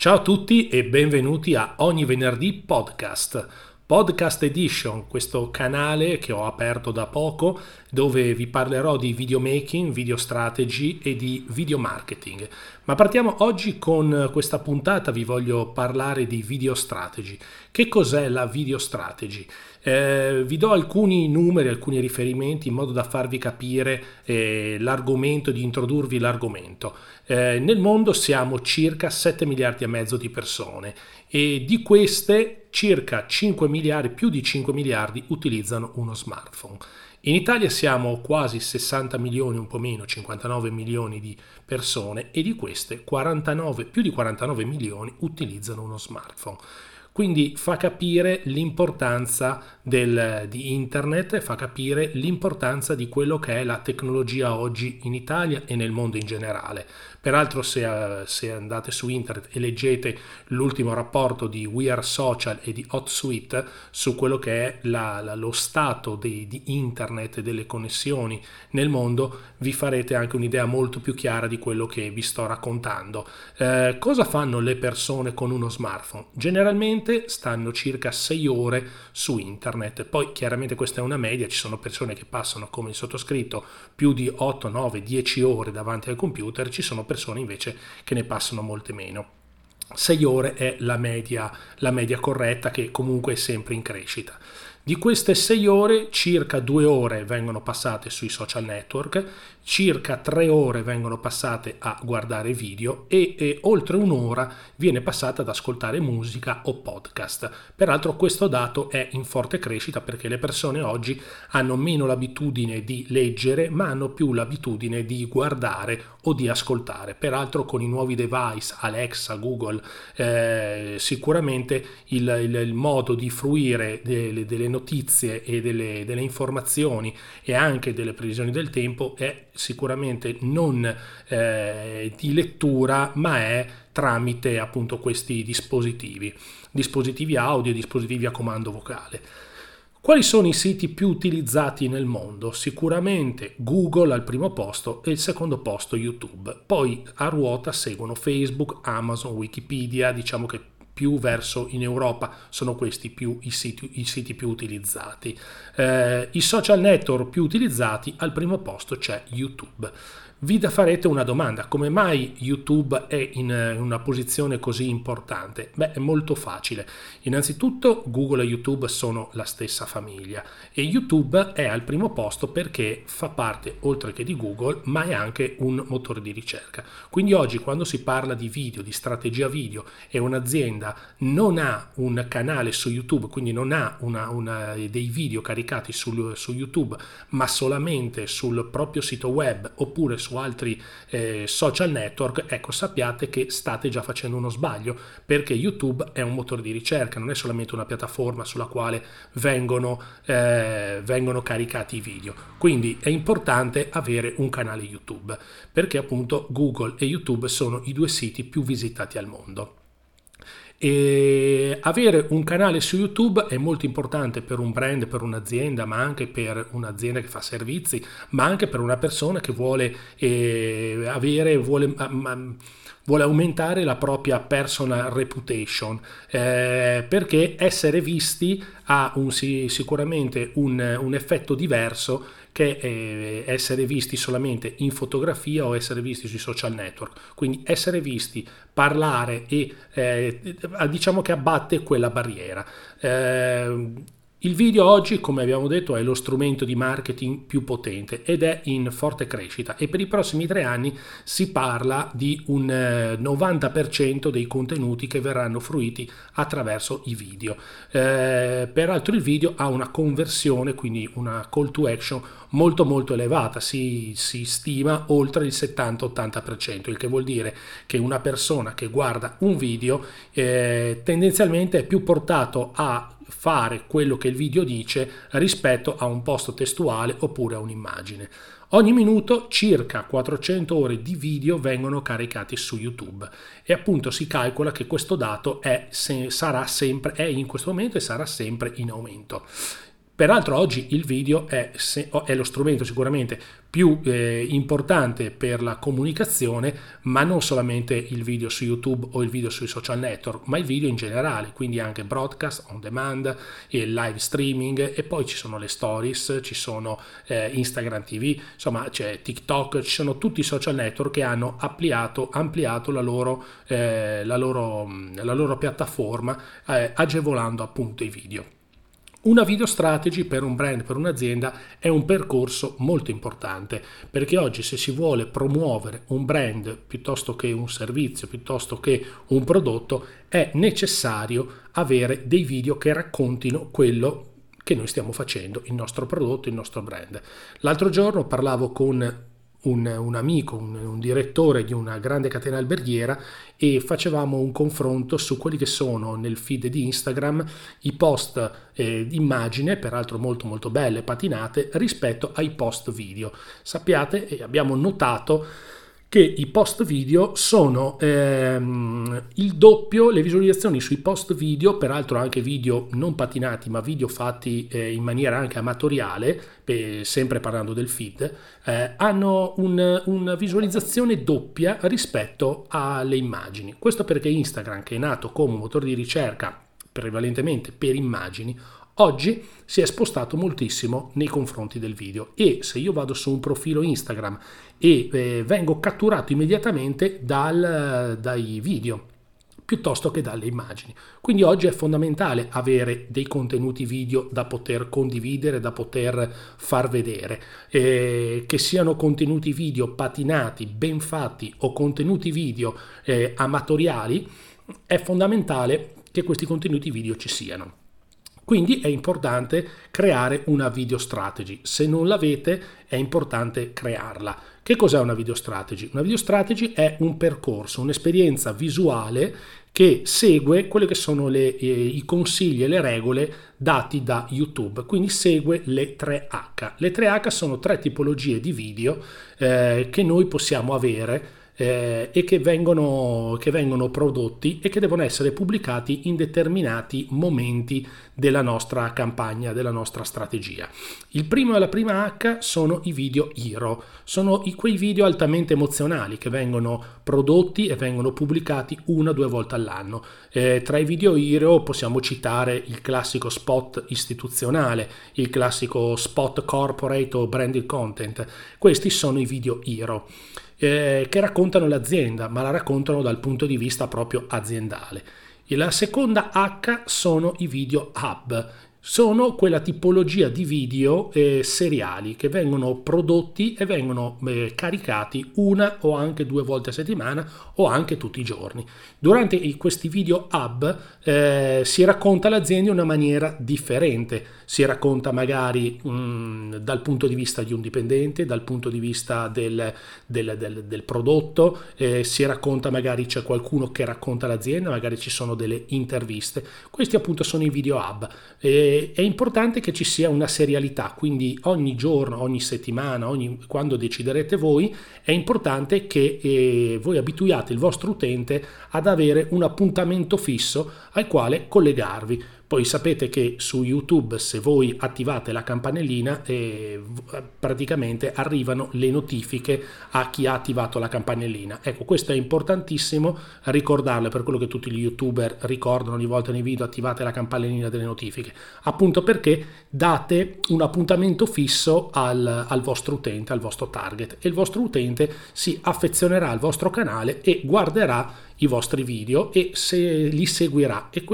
Ciao a tutti e benvenuti a Ogni Venerdì Podcast. Podcast Edition, questo canale che ho aperto da poco dove vi parlerò di videomaking, video strategy e di video marketing. Ma partiamo oggi con questa puntata, vi voglio parlare di video strategy. Che cos'è la video strategy? Eh, vi do alcuni numeri, alcuni riferimenti in modo da farvi capire eh, l'argomento, di introdurvi l'argomento. Eh, nel mondo siamo circa 7 miliardi e mezzo di persone e di queste circa 5 miliardi, più di 5 miliardi utilizzano uno smartphone. In Italia siamo quasi 60 milioni, un po' meno, 59 milioni di persone e di queste 49, più di 49 milioni utilizzano uno smartphone. Quindi fa capire l'importanza del, di internet, fa capire l'importanza di quello che è la tecnologia oggi in Italia e nel mondo in generale. Peraltro se, se andate su internet e leggete l'ultimo rapporto di We Are Social e di HotSuite su quello che è la, la, lo stato di, di internet e delle connessioni nel mondo, vi farete anche un'idea molto più chiara di quello che vi sto raccontando. Eh, cosa fanno le persone con uno smartphone? Generalmente stanno circa 6 ore su internet. Poi chiaramente questa è una media, ci sono persone che passano come il sottoscritto più di 8, 9, 10 ore davanti al computer, ci sono persone invece che ne passano molte meno. 6 ore è la media, la media corretta che comunque è sempre in crescita. Di queste 6 ore, circa 2 ore vengono passate sui social network, circa 3 ore vengono passate a guardare video e, e, oltre un'ora viene passata ad ascoltare musica o podcast. Peraltro questo dato è in forte crescita perché le persone oggi hanno meno l'abitudine di leggere ma hanno più l'abitudine di guardare o di ascoltare. Peraltro con i nuovi device Alexa, Google, eh, sicuramente il, il, il, modo di fruire delle, delle notizie e delle, delle informazioni e anche delle previsioni del tempo è sicuramente non eh, di lettura ma è tramite appunto questi dispositivi, dispositivi audio, dispositivi a comando vocale. Quali sono i siti più utilizzati nel mondo? Sicuramente Google al primo posto e il secondo posto YouTube. Poi a ruota seguono Facebook, Amazon, Wikipedia, diciamo che più verso in Europa sono questi più i siti, i siti più utilizzati. Eh, I social network più utilizzati al primo posto c'è YouTube vi farete una domanda, come mai YouTube è in una posizione così importante? Beh, è molto facile. Innanzitutto Google e YouTube sono la stessa famiglia e YouTube è al primo posto perché fa parte, oltre che di Google, ma è anche un motore di ricerca. Quindi oggi quando si parla di video, di strategia video e un'azienda non ha un canale su YouTube, quindi non ha una, una, dei video caricati su, su YouTube, ma solamente sul proprio sito web oppure su su altri eh, social network, ecco sappiate che state già facendo uno sbaglio perché YouTube è un motore di ricerca, non è solamente una piattaforma sulla quale vengono, eh, vengono caricati i video. Quindi è importante avere un canale YouTube perché appunto Google e YouTube sono i due siti più visitati al mondo. E avere un canale su YouTube è molto importante per un brand, per un'azienda, ma anche per un'azienda che fa servizi, ma anche per una persona che vuole eh, avere, vuole, ma, vuole aumentare la propria personal reputation, eh, perché essere visti ha un, sicuramente un, un effetto diverso che eh, essere visti solamente in fotografia o essere visti sui social network. Quindi essere visti, parlare e eh, diciamo che abbatte quella barriera. Eh, il video oggi, come abbiamo detto, è lo strumento di marketing più potente ed è in forte crescita e per i prossimi tre anni si parla di un 90% eh, dei contenuti che verranno fruiti attraverso i video. Eh, peraltro il video ha una conversione, quindi una call to action molto molto elevata, si, si stima oltre il 70-80%, il che vuol dire che una persona che guarda un video eh, tendenzialmente è più portato a fare quello che il video dice rispetto a un post testuale oppure a un'immagine. Ogni minuto circa 400 ore di video vengono caricati su YouTube e appunto si calcola che questo dato è, se, sempre, è in questo momento e sarà sempre in aumento. Peraltro oggi il video è, è lo strumento sicuramente più eh, importante per la comunicazione, ma non solamente il video su YouTube o il video sui social network, ma il video in generale, quindi anche broadcast, on demand, live streaming e poi ci sono le stories, ci sono eh, Instagram TV, insomma c'è TikTok, ci sono tutti i social network che hanno ampliato, ampliato la, loro, eh, la, loro, la loro piattaforma eh, agevolando appunto i video. Una video strategy per un brand, per un'azienda è un percorso molto importante perché oggi se si vuole promuovere un brand piuttosto che un servizio, piuttosto che un prodotto, è necessario avere dei video che raccontino quello che noi stiamo facendo, il nostro prodotto, il nostro brand. L'altro giorno parlavo con un, un amico, un, un, direttore di una grande catena alberghiera e facevamo un confronto su quelli che sono nel feed di Instagram i post eh, immagine, peraltro molto molto belle, patinate, rispetto ai post video. Sappiate e abbiamo notato che i post video sono ehm, il doppio, le visualizzazioni sui post video, peraltro anche video non patinati, ma video fatti eh, in maniera anche amatoriale, eh, sempre parlando del feed, eh, hanno un, una visualizzazione doppia rispetto alle immagini. Questo perché Instagram, che è nato come un motore di ricerca prevalentemente per immagini, oggi si è spostato moltissimo nei confronti del video e se io vado su un profilo Instagram e eh, vengo catturato immediatamente dal, dai video piuttosto che dalle immagini. Quindi oggi è fondamentale avere dei contenuti video da poter condividere, da poter far vedere, eh, che siano contenuti video patinati, ben fatti o contenuti video eh, amatoriali, è fondamentale che questi contenuti video ci siano. Quindi è importante creare una video strategy. Se non l'avete è importante crearla. Che cos'è una video strategy? Una video strategy è un percorso, un'esperienza visuale che segue quelli che sono le, eh, i consigli e le regole dati da YouTube, quindi segue le 3H. Le 3H sono tre tipologie di video eh, che noi possiamo avere eh, e che vengono, che vengono prodotti e che devono essere pubblicati in determinati momenti della nostra campagna, della nostra strategia. Il primo e la prima H sono i video hero, sono i, quei video altamente emozionali che vengono prodotti e vengono pubblicati una o due volte all'anno. Eh, tra i video hero possiamo citare il classico spot istituzionale, il classico spot corporate o branded content. Questi sono i video hero eh, che raccontano l'azienda, ma la raccontano dal punto di vista proprio aziendale. E la seconda H sono i video hub, sono quella tipologia di video eh, seriali che vengono prodotti e vengono eh, caricati una o anche due volte a settimana o anche tutti i giorni. Durante questi video hub eh, si racconta l'azienda in una maniera differente, si racconta magari mh, mm, dal punto di vista di un dipendente, dal punto di vista del, del, del, del prodotto, eh, si racconta magari c'è qualcuno che racconta l'azienda, magari ci sono delle interviste. Questi appunto sono i video hub. È importante che ci sia una serialità, quindi ogni giorno, ogni settimana, ogni, quando deciderete voi, è importante che eh, voi abituiate il vostro utente ad avere un appuntamento fisso al quale collegarvi. Poi sapete che su YouTube se voi attivate la campanellina eh, praticamente arrivano le notifiche a chi ha attivato la campanellina. Ecco, questo è importantissimo ricordarlo per quello che tutti gli youtuber ricordano ogni volta nei video attivate la campanellina delle notifiche, appunto perché date un appuntamento fisso al, al vostro utente, al vostro target e il vostro utente si affezionerà al vostro canale e guarderà i vostri video e se li seguirà e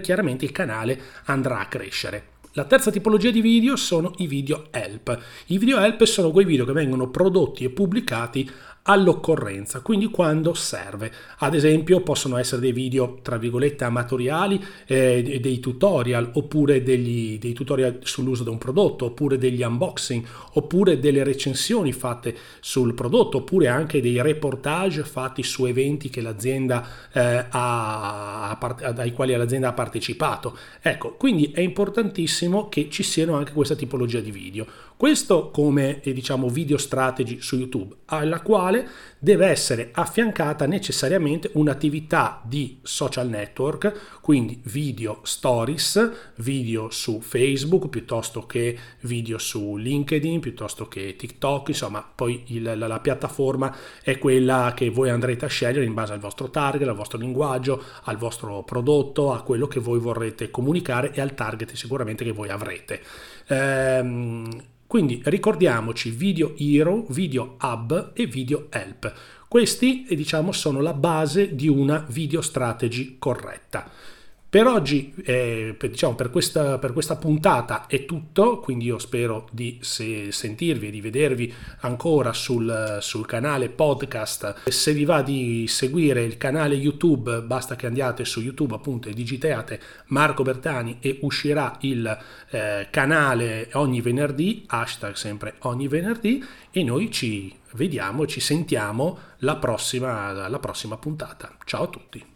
chiaramente il canale andrà a crescere. La terza tipologia di video sono i video help. I video help sono quei video che vengono prodotti e pubblicati all'occorrenza, quindi quando serve. Ad esempio possono essere dei video tra virgolette amatoriali, eh, dei tutorial oppure degli, dei tutorial sull'uso di un prodotto, oppure degli unboxing, oppure delle recensioni fatte sul prodotto, oppure anche dei reportage fatti su eventi che l'azienda eh, ha, ai quali l'azienda ha partecipato. Ecco, quindi è importantissimo che ci siano anche questa tipologia di video. Questo come eh, diciamo video strategy su YouTube, alla quale quale deve essere affiancata necessariamente un'attività di social network, quindi video stories, video su Facebook piuttosto che video su LinkedIn, piuttosto che TikTok, insomma, poi il, la, la piattaforma è quella che voi andrete a scegliere in base al vostro target, al vostro linguaggio, al vostro prodotto, a quello che voi vorrete comunicare e al target sicuramente che voi avrete. Ehm, quindi ricordiamoci Video Hero, Video Hub e Video Help. Questi diciamo sono la base di una video strategy corretta. Per oggi, eh, per, diciamo, per, questa, per, questa, puntata è tutto, quindi io spero di se, sentirvi e di vedervi ancora sul, sul, canale podcast. Se vi va di seguire il canale YouTube, basta che andiate su YouTube appunto e digiteate Marco Bertani e uscirà il eh, canale ogni venerdì, hashtag sempre ogni venerdì, e noi ci vediamo, ci sentiamo la prossima, la prossima puntata. Ciao a tutti!